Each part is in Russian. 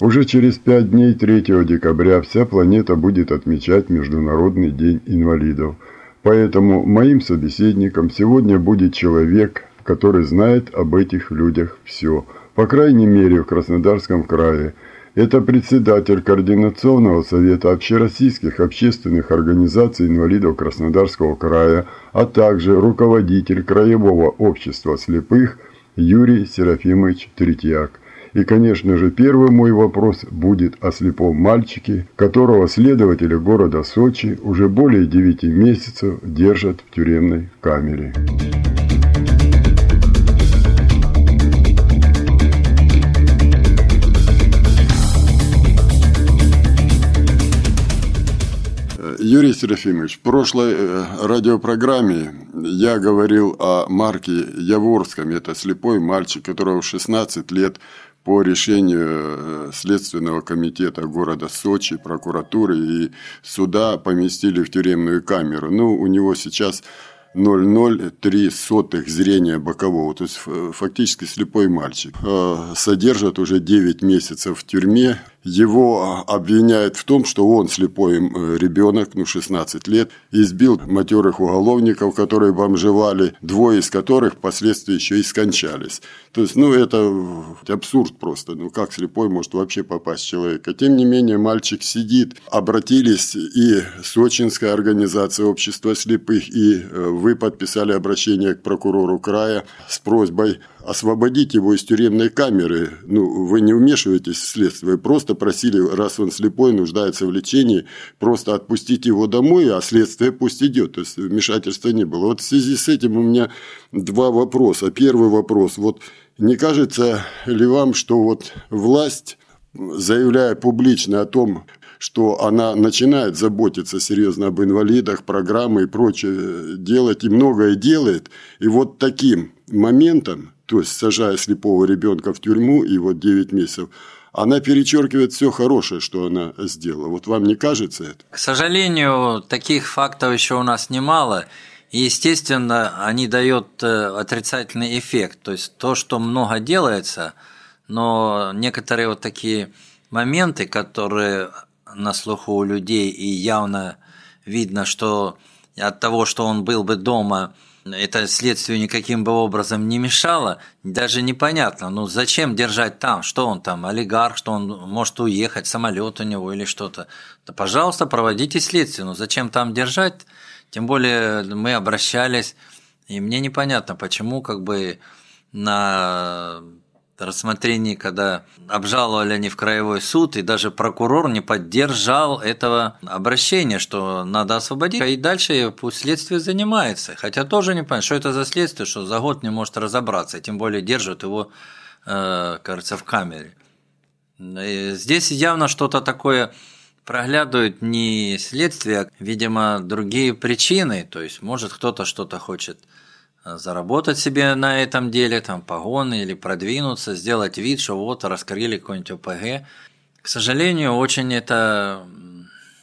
Уже через пять дней 3 декабря вся планета будет отмечать Международный день инвалидов. Поэтому моим собеседником сегодня будет человек, который знает об этих людях все. По крайней мере в Краснодарском крае – это председатель Координационного совета общероссийских общественных организаций инвалидов Краснодарского края, а также руководитель Краевого общества слепых Юрий Серафимович Третьяк. И, конечно же, первый мой вопрос будет о слепом мальчике, которого следователи города Сочи уже более 9 месяцев держат в тюремной камере. Юрий Серафимович, в прошлой э, радиопрограмме я говорил о Марке Яворском. Это слепой мальчик, которого в 16 лет по решению э, Следственного комитета города Сочи, прокуратуры и суда поместили в тюремную камеру. Ну, у него сейчас 0,03 сотых зрения бокового, то есть фактически слепой мальчик. Э, содержат уже 9 месяцев в тюрьме его обвиняют в том, что он слепой ребенок, ну 16 лет, избил матерых уголовников, которые бомжевали, двое из которых впоследствии еще и скончались. То есть, ну это абсурд просто, ну как слепой может вообще попасть человека. Тем не менее, мальчик сидит, обратились и Сочинская организация общества слепых, и э, вы подписали обращение к прокурору края с просьбой освободить его из тюремной камеры. Ну, вы не вмешиваетесь в следствие, вы просто просили, раз он слепой, нуждается в лечении, просто отпустить его домой, а следствие пусть идет. То есть вмешательства не было. Вот в связи с этим у меня два вопроса. Первый вопрос. Вот не кажется ли вам, что вот власть, заявляя публично о том, что она начинает заботиться серьезно об инвалидах, программы и прочее делать, и многое делает, и вот таким моментом то есть сажая слепого ребенка в тюрьму и вот 9 месяцев, она перечеркивает все хорошее, что она сделала. Вот вам не кажется это? К сожалению, таких фактов еще у нас немало. И, естественно, они дают э, отрицательный эффект. То есть то, что много делается, но некоторые вот такие моменты, которые на слуху у людей, и явно видно, что от того, что он был бы дома – это следствию никаким бы образом не мешало, даже непонятно, ну зачем держать там, что он там, олигарх, что он может уехать, самолет у него или что-то. Да, пожалуйста, проводите следствие, но зачем там держать? Тем более мы обращались, и мне непонятно, почему как бы на рассмотрении, когда обжаловали они в краевой суд, и даже прокурор не поддержал этого обращения, что надо освободить, и дальше пусть следствие занимается. Хотя тоже не понимаю, что это за следствие, что за год не может разобраться, тем более держат его, э, кажется, в камере. И здесь явно что-то такое проглядывают не следствие, а, видимо, другие причины. То есть, может, кто-то что-то хочет заработать себе на этом деле, там, погоны или продвинуться, сделать вид, что вот раскрыли какой-нибудь ОПГ. К сожалению, очень это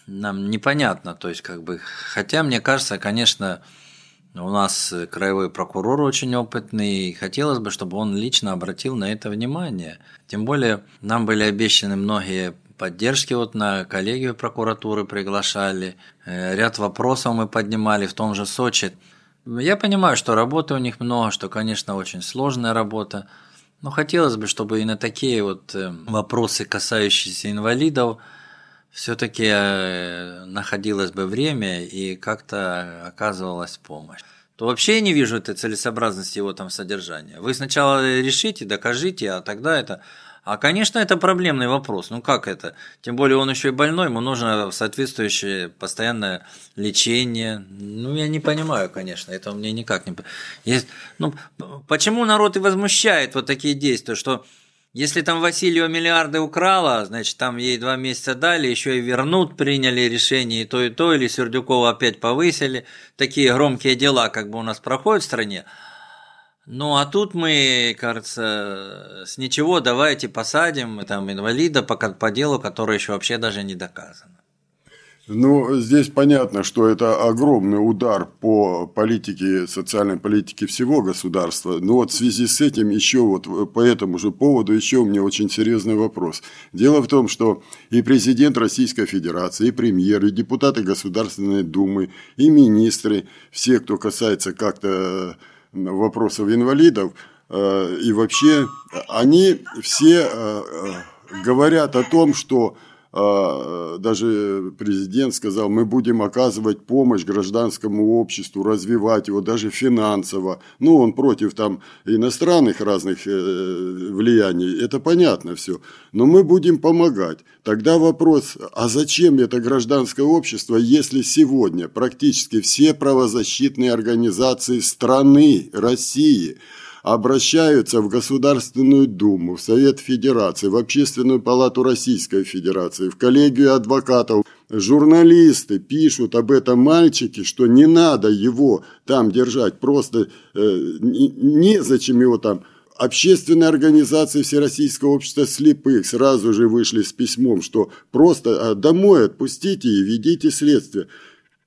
нам непонятно, то есть как бы, хотя мне кажется, конечно, у нас краевой прокурор очень опытный, и хотелось бы, чтобы он лично обратил на это внимание. Тем более, нам были обещаны многие поддержки вот на коллегию прокуратуры приглашали, э, ряд вопросов мы поднимали в том же Сочи. Я понимаю, что работы у них много, что, конечно, очень сложная работа, но хотелось бы, чтобы и на такие вот э, вопросы, касающиеся инвалидов, все-таки э, находилось бы время и как-то оказывалась помощь то вообще я не вижу этой целесообразности его там содержания. Вы сначала решите, докажите, а тогда это а, конечно, это проблемный вопрос. Ну как это? Тем более он еще и больной, ему нужно соответствующее постоянное лечение. Ну, я не понимаю, конечно, это мне никак не... Есть... Ну, почему народ и возмущает вот такие действия, что Если там Василию миллиарды украла, значит, там ей два месяца дали, еще и вернут, приняли решение и то, и то, или Сердюкова опять повысили. Такие громкие дела как бы у нас проходят в стране. Ну, а тут мы, кажется, с ничего давайте посадим там инвалида по, по делу, которое еще вообще даже не доказано. Ну, здесь понятно, что это огромный удар по политике, социальной политике всего государства. Но вот в связи с этим еще вот по этому же поводу еще у меня очень серьезный вопрос. Дело в том, что и президент Российской Федерации, и премьер, и депутаты Государственной Думы, и министры, все, кто касается как-то вопросов инвалидов, э, и вообще они все э, э, говорят о том, что даже президент сказал, мы будем оказывать помощь гражданскому обществу, развивать его даже финансово. Ну, он против там иностранных разных э, влияний, это понятно все. Но мы будем помогать. Тогда вопрос, а зачем это гражданское общество, если сегодня практически все правозащитные организации страны, России – обращаются в Государственную Думу, в Совет Федерации, в Общественную палату Российской Федерации, в коллегию адвокатов. Журналисты пишут об этом мальчике, что не надо его там держать, просто э, незачем его там Общественные организации Всероссийского общества слепых сразу же вышли с письмом, что просто а, домой отпустите и ведите следствие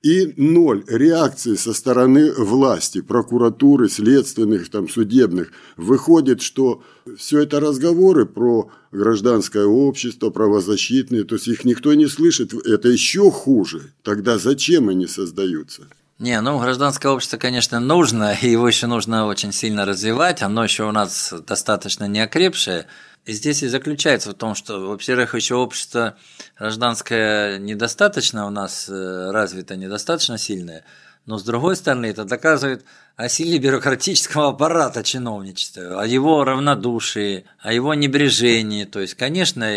и ноль реакции со стороны власти, прокуратуры, следственных, там, судебных. Выходит, что все это разговоры про гражданское общество, правозащитные, то есть их никто не слышит, это еще хуже. Тогда зачем они создаются? Не, ну гражданское общество, конечно, нужно, и его еще нужно очень сильно развивать, оно еще у нас достаточно неокрепшее, и здесь и заключается в том, что, во-первых, еще общество гражданское недостаточно у нас э, развито, недостаточно сильное, но с другой стороны, это доказывает о силе бюрократического аппарата чиновничества, о его равнодушии, о его небрежении. То есть, конечно,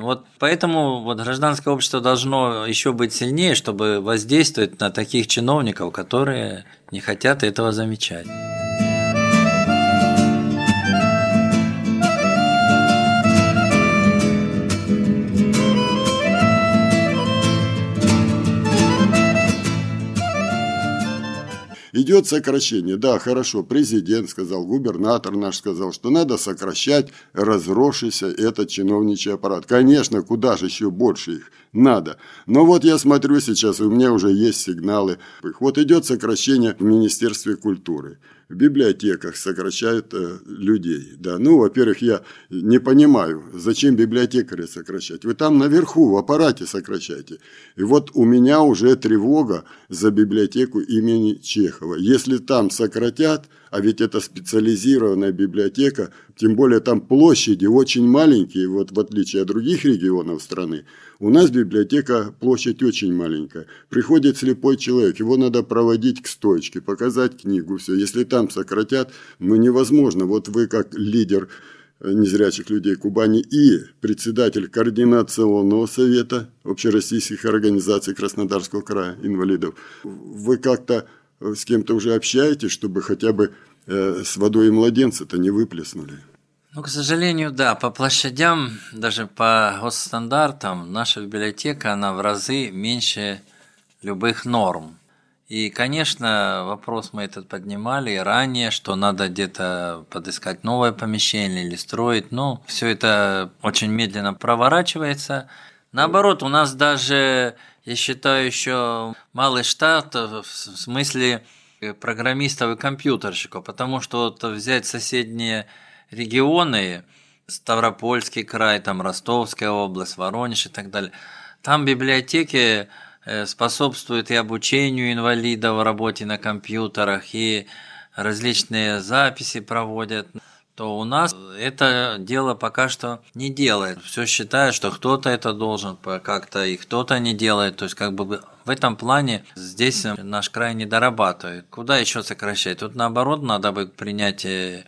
вот поэтому вот гражданское общество должно еще быть сильнее, чтобы воздействовать на таких чиновников, которые не хотят этого замечать. Идет сокращение. Да, хорошо, президент сказал, губернатор наш сказал, что надо сокращать разросшийся этот чиновничий аппарат. Конечно, куда же еще больше их надо. Но вот я смотрю сейчас, у меня уже есть сигналы. Вот идет сокращение в Министерстве культуры в библиотеках сокращают э, людей. Да. Ну, во-первых, я не понимаю, зачем библиотекаря сокращать. Вы там наверху в аппарате сокращаете. И вот у меня уже тревога за библиотеку имени Чехова. Если там сократят, а ведь это специализированная библиотека, тем более там площади очень маленькие, вот в отличие от других регионов страны, у нас библиотека, площадь очень маленькая. Приходит слепой человек, его надо проводить к стоечке, показать книгу, все. Если там сократят, ну невозможно. Вот вы как лидер э, незрячих людей Кубани и председатель Координационного совета общероссийских организаций Краснодарского края инвалидов. Вы как-то э, с кем-то уже общаетесь, чтобы хотя бы э, с водой и младенца-то не выплеснули? Ну, к сожалению, да, по площадям, даже по госстандартам, наша библиотека, она в разы меньше любых норм. И, конечно, вопрос мы этот поднимали ранее, что надо где-то подыскать новое помещение или строить. Но все это очень медленно проворачивается. Наоборот, у нас даже, я считаю, еще малый штат в смысле программистов и компьютерщиков, потому что вот взять соседние регионы, Ставропольский край, там Ростовская область, Воронеж и так далее, там библиотеки э, способствуют и обучению инвалидов работе на компьютерах, и различные записи проводят, то у нас это дело пока что не делает. Все считает, что кто-то это должен как-то, и кто-то не делает. То есть, как бы в этом плане здесь наш край не дорабатывает. Куда еще сокращать? Тут наоборот надо бы принять э,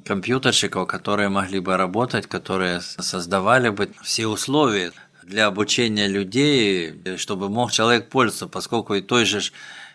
компьютерщиков, которые могли бы работать, которые создавали бы все условия для обучения людей, чтобы мог человек пользоваться, поскольку и той же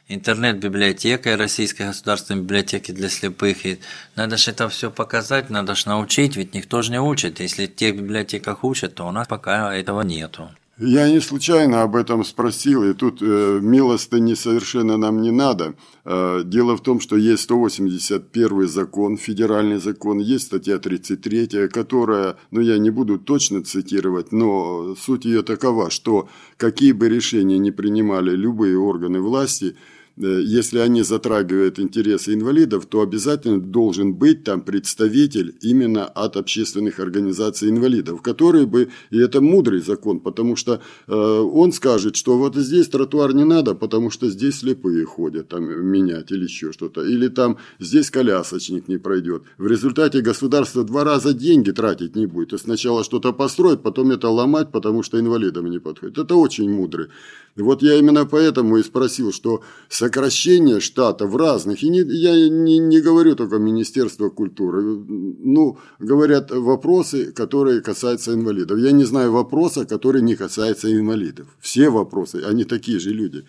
интернет-библиотекой Российской государственной библиотеки для слепых. И надо же это все показать, надо же научить, ведь никто же не учит. Если в тех библиотеках учат, то у нас пока этого нету. Я не случайно об этом спросил, и тут э, милостыни совершенно нам не надо. Э, дело в том, что есть 181 закон, федеральный закон, есть статья 33, которая, ну я не буду точно цитировать, но суть ее такова, что какие бы решения ни принимали любые органы власти – если они затрагивают интересы инвалидов, то обязательно должен быть там представитель именно от общественных организаций инвалидов, которые бы, и это мудрый закон, потому что э, он скажет, что вот здесь тротуар не надо, потому что здесь слепые ходят, там менять или еще что-то, или там здесь колясочник не пройдет. В результате государство два раза деньги тратить не будет, то сначала что-то построить, потом это ломать, потому что инвалидам не подходит. Это очень мудрый. Вот я именно поэтому и спросил, что сокращение штата в разных, и не, я не, не говорю только Министерство культуры, ну, говорят вопросы, которые касаются инвалидов. Я не знаю вопроса, который не касается инвалидов. Все вопросы, они такие же люди.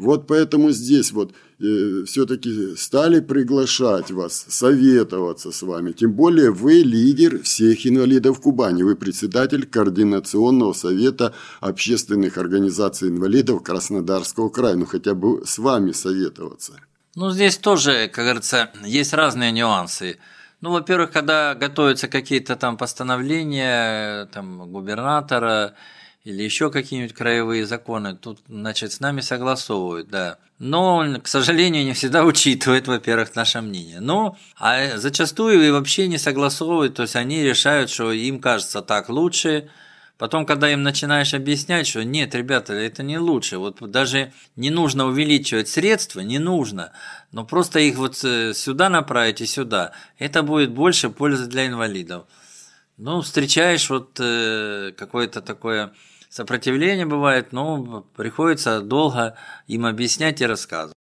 Вот поэтому здесь вот э, все-таки стали приглашать вас, советоваться с вами. Тем более вы лидер всех инвалидов Кубани. Вы председатель Координационного совета общественных организаций инвалидов Краснодарского края. Ну хотя бы с вами советоваться. Ну здесь тоже, как говорится, есть разные нюансы. Ну, во-первых, когда готовятся какие-то там постановления там, губернатора, или еще какие-нибудь краевые законы, тут, значит, с нами согласовывают, да. Но он, к сожалению, не всегда учитывает, во-первых, наше мнение. Но а зачастую и вообще не согласовывают, то есть они решают, что им кажется так лучше. Потом, когда им начинаешь объяснять, что нет, ребята, это не лучше, вот даже не нужно увеличивать средства, не нужно, но просто их вот э, сюда направить и сюда, это будет больше пользы для инвалидов. Ну, встречаешь вот э, какое-то такое сопротивление бывает, но приходится долго им объяснять и рассказывать.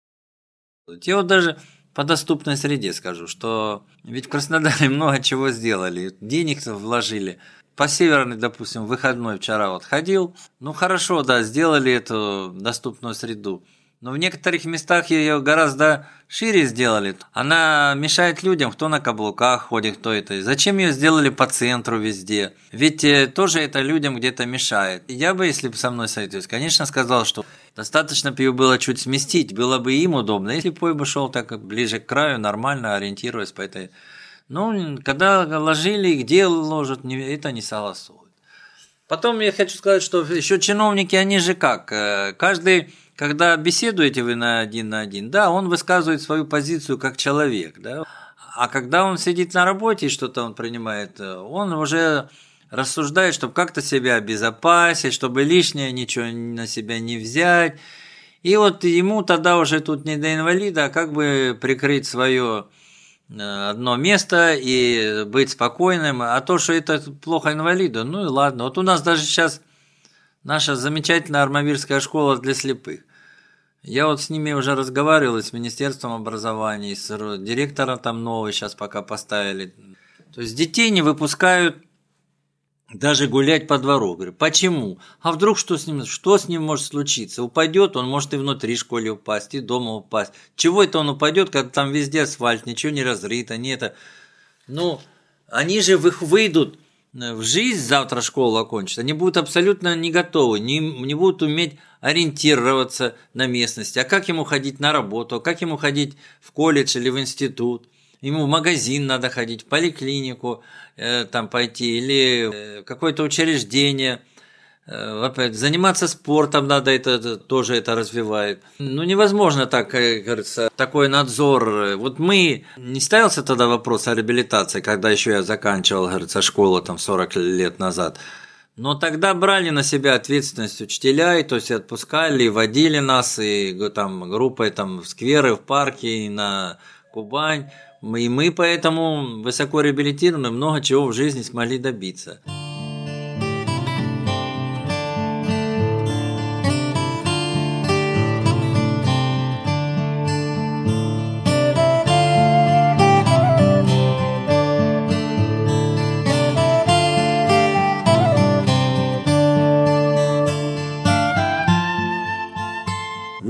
Я вот даже по доступной среде скажу, что ведь в Краснодаре много чего сделали, денег вложили. По северной, допустим, выходной вчера вот ходил, ну хорошо, да, сделали эту доступную среду. Но в некоторых местах ее гораздо шире сделали. Она мешает людям, кто на каблуках ходит, кто это. Зачем ее сделали по центру везде? Ведь э, тоже это людям где-то мешает. Я бы, если бы со мной советовались, конечно, сказал, что достаточно бы ее было чуть сместить, было бы им удобно. Если пой бы шел так ближе к краю, нормально ориентируясь по этой... Ну, когда ложили, где ложат, это не согласуют. Потом я хочу сказать, что еще чиновники, они же как? Э, каждый когда беседуете вы на один на один, да, он высказывает свою позицию как человек, да, а когда он сидит на работе и что-то он принимает, он уже рассуждает, чтобы как-то себя обезопасить, чтобы лишнее ничего на себя не взять. И вот ему тогда уже тут не до инвалида, а как бы прикрыть свое э, одно место и быть спокойным. А то, что это плохо инвалиду, ну и ладно. Вот у нас даже сейчас наша замечательная армавирская школа для слепых. Я вот с ними уже разговаривал, с Министерством образования, с директора там новый сейчас пока поставили. То есть детей не выпускают даже гулять по двору. Говорю, почему? А вдруг что с ним, что с ним может случиться? Упадет, он может и внутри школы упасть, и дома упасть. Чего это он упадет, когда там везде асфальт, ничего не разрыто, не это. Ну, они же выйдут в жизнь завтра школа окончится, они будут абсолютно не готовы, не, не будут уметь ориентироваться на местности. А как ему ходить на работу, как ему ходить в колледж или в институт? Ему в магазин надо ходить, в поликлинику э, там пойти или э, какое-то учреждение – Э, опять заниматься спортом надо, это, это тоже это развивает. Ну, невозможно так, как говорится, такой надзор. Вот мы, не ставился тогда вопрос о реабилитации, когда еще я заканчивал, говорится, школу там 40 лет назад. Но тогда брали на себя ответственность учителя, и то есть отпускали, и водили нас, и там группой там в скверы, в парки, и на Кубань. И мы поэтому высоко реабилитированы, много чего в жизни смогли добиться.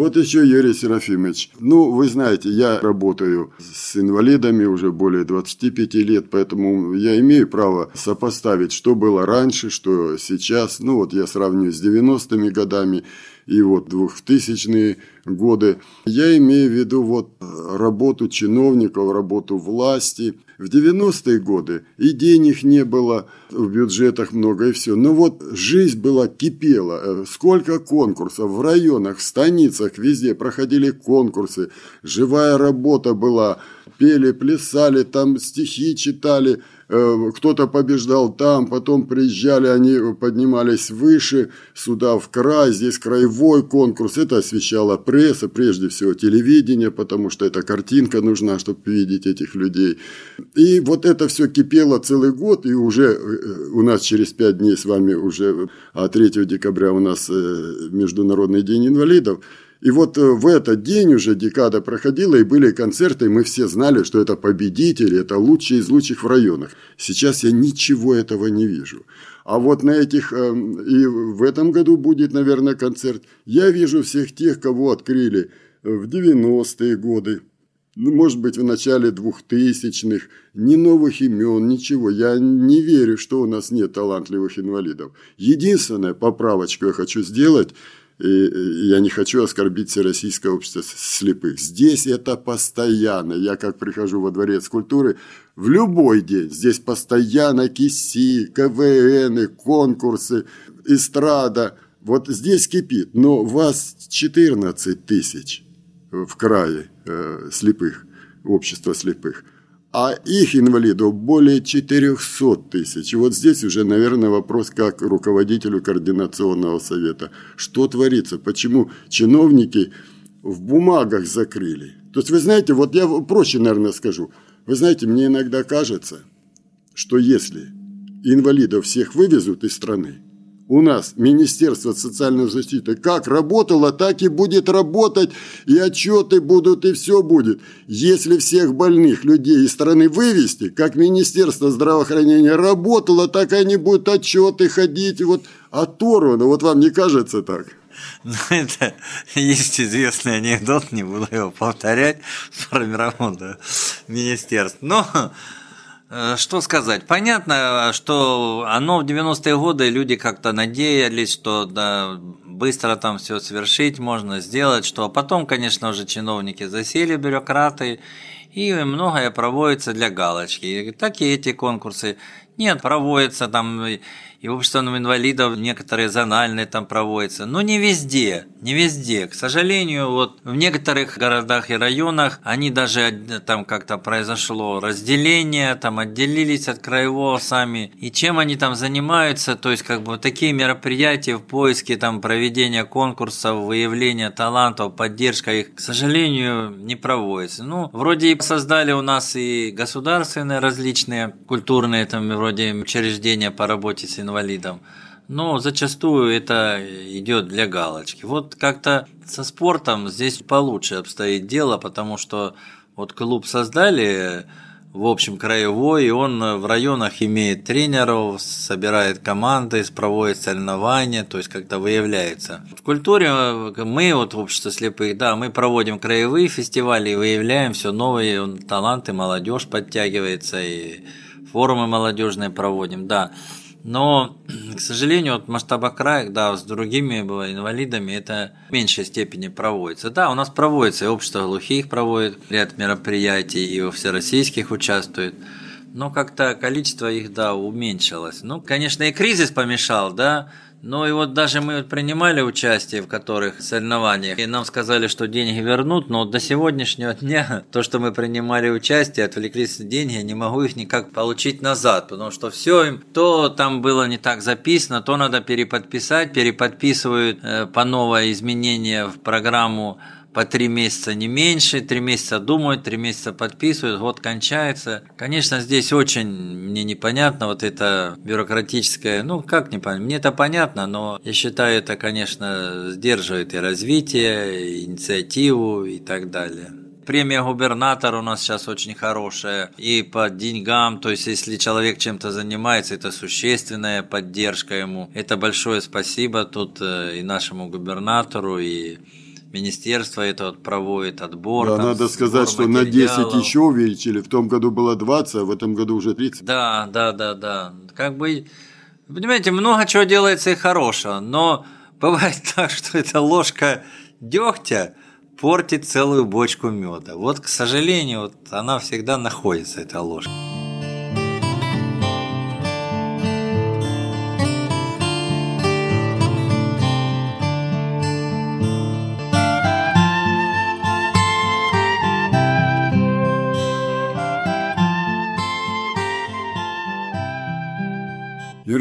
Вот еще, Юрий Серафимович, ну, вы знаете, я работаю с инвалидами уже более 25 лет, поэтому я имею право сопоставить, что было раньше, что сейчас. Ну, вот я сравню с 90-ми годами и вот 2000-е годы. Я имею в виду вот работу чиновников, работу власти. В 90-е годы и денег не было, в бюджетах много и все. Но вот жизнь была, кипела. Э, сколько конкурсов в районах, в станицах, везде проходили конкурсы. Живая работа была. Пели, плясали, там стихи читали – Э, кто-то побеждал там, потом приезжали, они поднимались выше, сюда в край, здесь краевой конкурс. Это освещала пресса, прежде всего телевидение, потому что эта картинка нужна, чтобы видеть этих людей. И вот это все кипело целый год, и уже э, у нас через пять дней с вами уже, а 3 декабря у нас э, Международный день инвалидов – и вот э, в этот день уже декада проходила, и были концерты, и мы все знали, что это победители, это лучшие из лучших в районах. Сейчас я ничего этого не вижу. А вот на этих, э, и в этом году будет, наверное, концерт. Я вижу всех тех, кого открыли в 90-е годы, ну, может быть, в начале 2000-х, ни новых имен, ничего. Я не верю, что у нас нет талантливых инвалидов. Единственное, поправочку я хочу сделать – и я не хочу оскорбить Всероссийское общество слепых. Здесь это постоянно. Я как прихожу во дворец культуры, в любой день здесь постоянно КИСИ, КВН, конкурсы, эстрада. Вот здесь кипит. Но вас 14 тысяч в крае э, слепых, общества слепых – а их инвалидов более 400 тысяч. И вот здесь уже, наверное, вопрос как руководителю координационного совета. Что творится? Почему чиновники в бумагах закрыли? То есть, вы знаете, вот я проще, наверное, скажу. Вы знаете, мне иногда кажется, что если инвалидов всех вывезут из страны, у нас Министерство социальной защиты как работало, так и будет работать, и отчеты будут, и все будет. Если всех больных людей из страны вывести, как Министерство здравоохранения работало, так они будут отчеты ходить, вот оторвано. Вот вам не кажется так? Ну, это есть известный анекдот, не буду его повторять, про мирового министерства. Но что сказать? Понятно, что оно в 90-е годы люди как-то надеялись, что да, быстро там все совершить можно, сделать, что потом, конечно, уже чиновники засели, бюрократы, и многое проводится для галочки. Так и эти конкурсы. Нет, проводятся там и обществом инвалидов некоторые зональные там проводятся, но не везде, не везде. К сожалению, вот в некоторых городах и районах они даже там как-то произошло разделение, там отделились от краевого сами. И чем они там занимаются, то есть как бы такие мероприятия в поиске там проведения конкурсов, выявления талантов, поддержка их, к сожалению, не проводится. Ну, вроде и создали у нас и государственные различные культурные там вроде учреждения по работе с инвалидом, но зачастую это идет для галочки. Вот как-то со спортом здесь получше обстоит дело, потому что вот клуб создали в общем краевой, и он в районах имеет тренеров, собирает команды, проводит соревнования, то есть как-то выявляется. В культуре мы, вот общество слепых, да, мы проводим краевые фестивали и выявляем все новые таланты, молодежь подтягивается, и форумы молодежные проводим, да. Но, к сожалению, вот в масштабах края, да, с другими инвалидами это в меньшей степени проводится. Да, у нас проводится, и общество глухих проводит ряд мероприятий, и во всероссийских участвует. Но как-то количество их, да, уменьшилось. Ну, конечно, и кризис помешал, да, ну и вот даже мы принимали участие в которых соревнованиях, и нам сказали, что деньги вернут, но до сегодняшнего дня то, что мы принимали участие, отвлеклись деньги, я не могу их никак получить назад, потому что все им, то там было не так записано, то надо переподписать, переподписывают э, по новое изменение в программу по три месяца не меньше, три месяца думают, три месяца подписывают, год кончается. Конечно, здесь очень мне непонятно вот это бюрократическое, ну как непонятно, мне это понятно, но я считаю, это, конечно, сдерживает и развитие, и инициативу и так далее премия губернатора у нас сейчас очень хорошая и по деньгам, то есть если человек чем-то занимается, это существенная поддержка ему. Это большое спасибо тут э, и нашему губернатору, и министерство это вот проводит отбор. Да, там, надо сказать, что на 10 еще увеличили. В том году было 20, а в этом году уже 30. Да, да, да, да. Как бы, понимаете, много чего делается и хорошего, но бывает так, что эта ложка дегтя портит целую бочку меда. Вот, к сожалению, вот она всегда находится, эта ложка.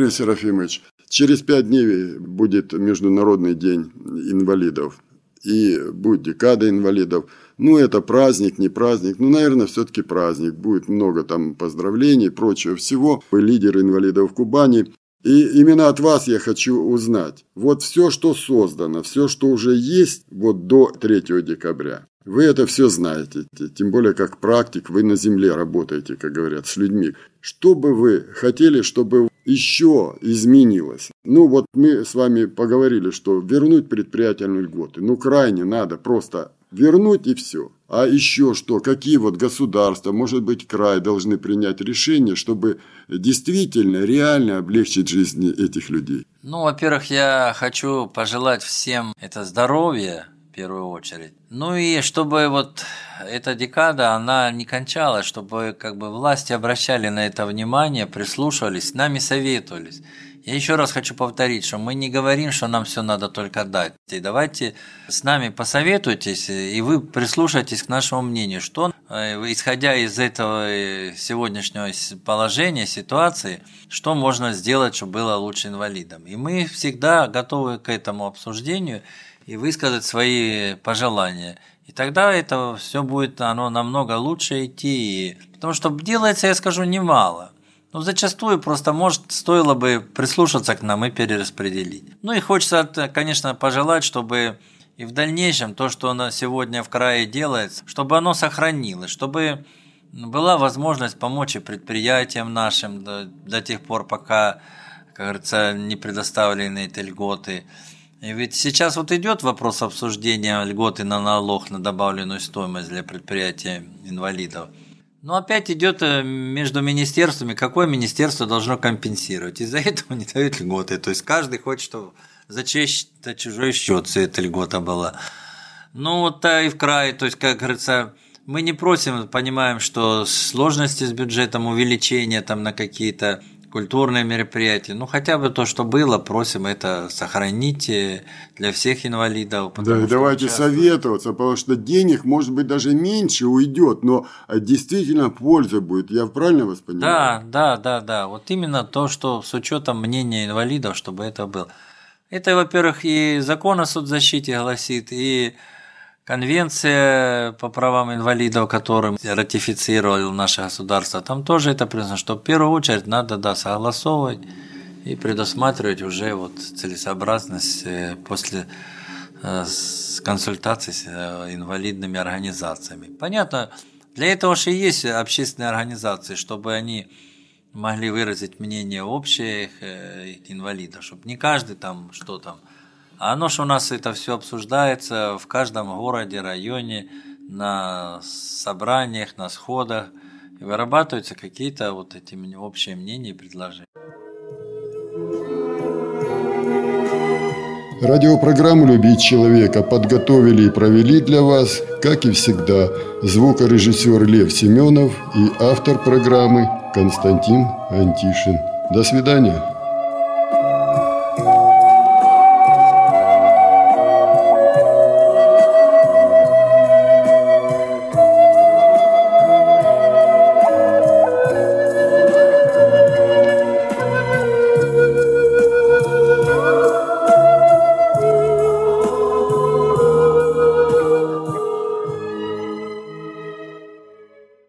Юрий Серафимович, через пять дней будет Международный день инвалидов и будет декада инвалидов. Ну, это праздник, не праздник. Ну, наверное, все-таки праздник. Будет много там поздравлений прочего всего. Вы лидер инвалидов в Кубани. И именно от вас я хочу узнать. Вот все, что создано, все, что уже есть вот до 3 декабря. Вы это все знаете, тем более как практик, вы на земле работаете, как говорят, с людьми. Что бы вы хотели, чтобы еще изменилось? Ну вот мы с вами поговорили, что вернуть предприятие на льготы. Ну крайне надо просто вернуть и все. А еще что? Какие вот государства, может быть край, должны принять решение, чтобы действительно, реально облегчить жизни этих людей? Ну, во-первых, я хочу пожелать всем это здоровье, первую очередь. Ну и чтобы вот эта декада, она не кончалась, чтобы как бы власти обращали на это внимание, прислушивались, с нами советовались. Я еще раз хочу повторить, что мы не говорим, что нам все надо только дать. И давайте с нами посоветуйтесь, и вы прислушайтесь к нашему мнению, что, э, исходя из этого э, сегодняшнего положения, ситуации, что можно сделать, чтобы было лучше инвалидам. И мы всегда готовы к этому обсуждению и высказать свои пожелания. И тогда это все будет оно намного лучше идти. Потому что делается, я скажу, немало. Но зачастую просто, может, стоило бы прислушаться к нам и перераспределить. Ну и хочется, конечно, пожелать, чтобы и в дальнейшем то, что оно сегодня в крае делается, чтобы оно сохранилось, чтобы была возможность помочь и предприятиям нашим до, до тех пор, пока, как говорится, не предоставлены эти льготы. И ведь сейчас вот идет вопрос обсуждения льготы на налог на добавленную стоимость для предприятия инвалидов. Но опять идет э, между министерствами, какое министерство должно компенсировать. Из-за этого не дают льготы. То есть каждый хочет, чтобы за чей-то чужой счет все эта льгота была. Ну, вот и в крае, то есть, как говорится, мы не просим, понимаем, что сложности с бюджетом, увеличение там на какие-то культурные мероприятия. Ну, хотя бы то, что было, просим это сохранить для всех инвалидов. Да, и давайте участвуют. советоваться, потому что денег, может быть, даже меньше уйдет, но действительно польза будет. Я правильно вас понимаю? Да, да, да, да. Вот именно то, что с учетом мнения инвалидов, чтобы это было. Это, во-первых, и закон о соцзащите гласит, и Конвенция по правам инвалидов, которым ратифицировало наше государство, там тоже это признано, что в первую очередь надо да, согласовывать и предусматривать уже вот целесообразность э, после э, консультаций с э, инвалидными организациями. Понятно, для этого же и есть общественные организации, чтобы они могли выразить мнение общее инвалидов, чтобы не каждый там что там а оно что у нас это все обсуждается в каждом городе, районе, на собраниях, на сходах. И вырабатываются какие-то вот эти общие мнения и предложения. Радиопрограмму «Любить человека» подготовили и провели для вас, как и всегда, звукорежиссер Лев Семенов и автор программы Константин Антишин. До свидания.